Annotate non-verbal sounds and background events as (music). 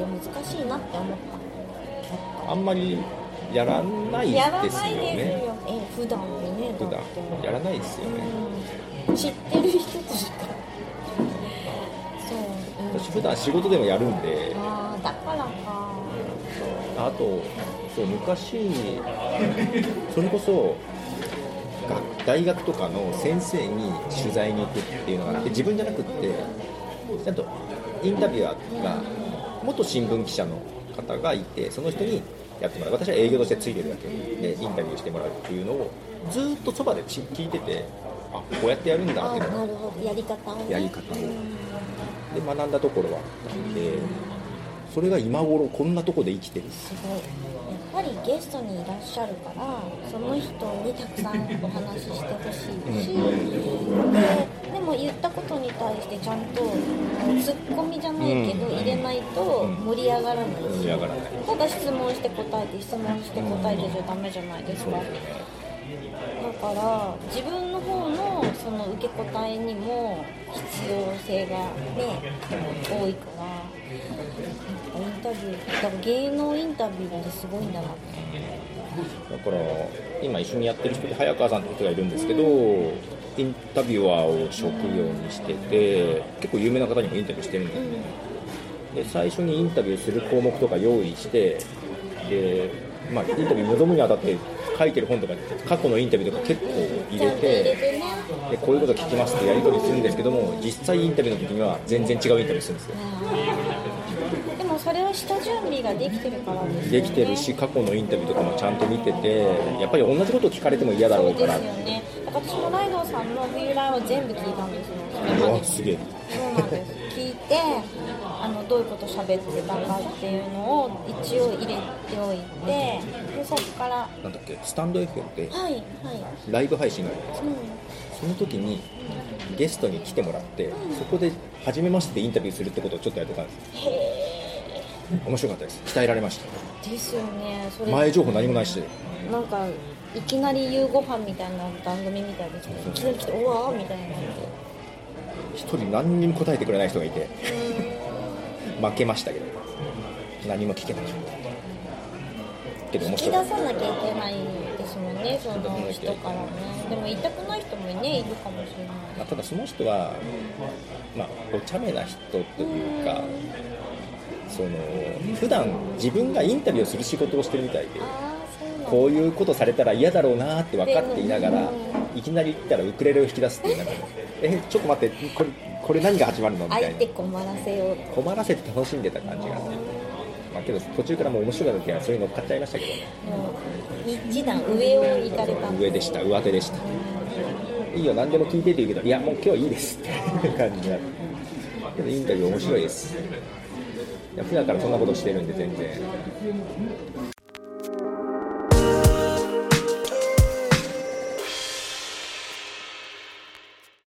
で難しいなって思った。あんまりやらないですよね。やらなにね普段。やらないですよね、ん、知ってる人としか。そう、うん、私普段仕事でもやるんで。ああだからか。あとそう昔それこそ大学とかの先生に取材に行くっていうのがあって自分じゃなくってちゃんとインタビュアーが元新聞記者の方がいてその人にやってもらう。私は営業としてついてるだけでインタビューしてもらうっていうのをずーっとそばでち聞いててあこうやってやるんだっているほど。やり方をね。やり方を。うん。で学んだところはあったんでそれが今頃こんなとこで生きてる。すごい。やっぱりゲストにいらっしゃるからその人にたくさんお話ししてほしいし、ででも言ったことに対してちゃんとツッコミじゃないけどうん。入れないと盛り上がらない。し、ただ質問して答えて質問して答えてじゃダメじゃないですか、だから自分の方のその受け答えにも必要性がね多いからインタビュー。だから芸能インタビューってすごいんだな。だから今一緒にやってる人で早川さんって人がいるんですけどインタビュアーを職業にしてて結構有名な方にもインタビューしてるんですね、で最初にインタビューする項目とか用意してで、まあ、インタビュー臨むにあたって書いてる本とか過去のインタビューとか結構入れてでこういうこと聞きますってやり取りするんですけども実際インタビューの時には全然違うインタビューするんですよそれは下準備ができてるからですよね。できてるし過去のインタビューとかもちゃんと見ててやっぱり同じことを聞かれても嫌だろそううでから。すよねだから私もライドウさんの冬来は全部聞いたんですよ。それすげえ。そうなんです。聞いてあのどういうこと喋ってたかっていうのを一応入れておいてでそこからなんだっけスタンド FM ってはいはい。ライブ配信があるんですよ。うん。その時にゲストに来てもらってそこで初めましてでインタビューするってことをちょっとやってたんですへ面白かったです。鍛えられました。えですよね。それ。前情報何もないし。なんかいきなり夕ご飯みたいな番組みたいでいきなり来て「うわー」みたいな。一人何にも答えてくれない人がいて。負けましたけど。何も聞けないけど面引き出さなきゃいけないですもんねその人からね。でも言いたくない人もねいるかもしれない。た、まあ、ただその人は、まあ、お茶目な人というかその普段自分がインタビューをする仕事をしてるみたいでこういうことされたら嫌だろうなって分かっていながらういきなり言ったらウクレレを引き出すっていうなんか (laughs) えちょっと待ってこれこれ何が始まるの？みたい相な手困らせよう。と困らせて楽しんでた感じがあって、まあ、けど途中からもう面白い時はそれに乗っかっちゃいましたけど。一段上を行かれた。上でした上手でした。いいよ何でも聞いてって言うけどいやもう今日いいですっていう感じになる。けどインタビュー面白いですいや普段からそんなことしてるんで全然。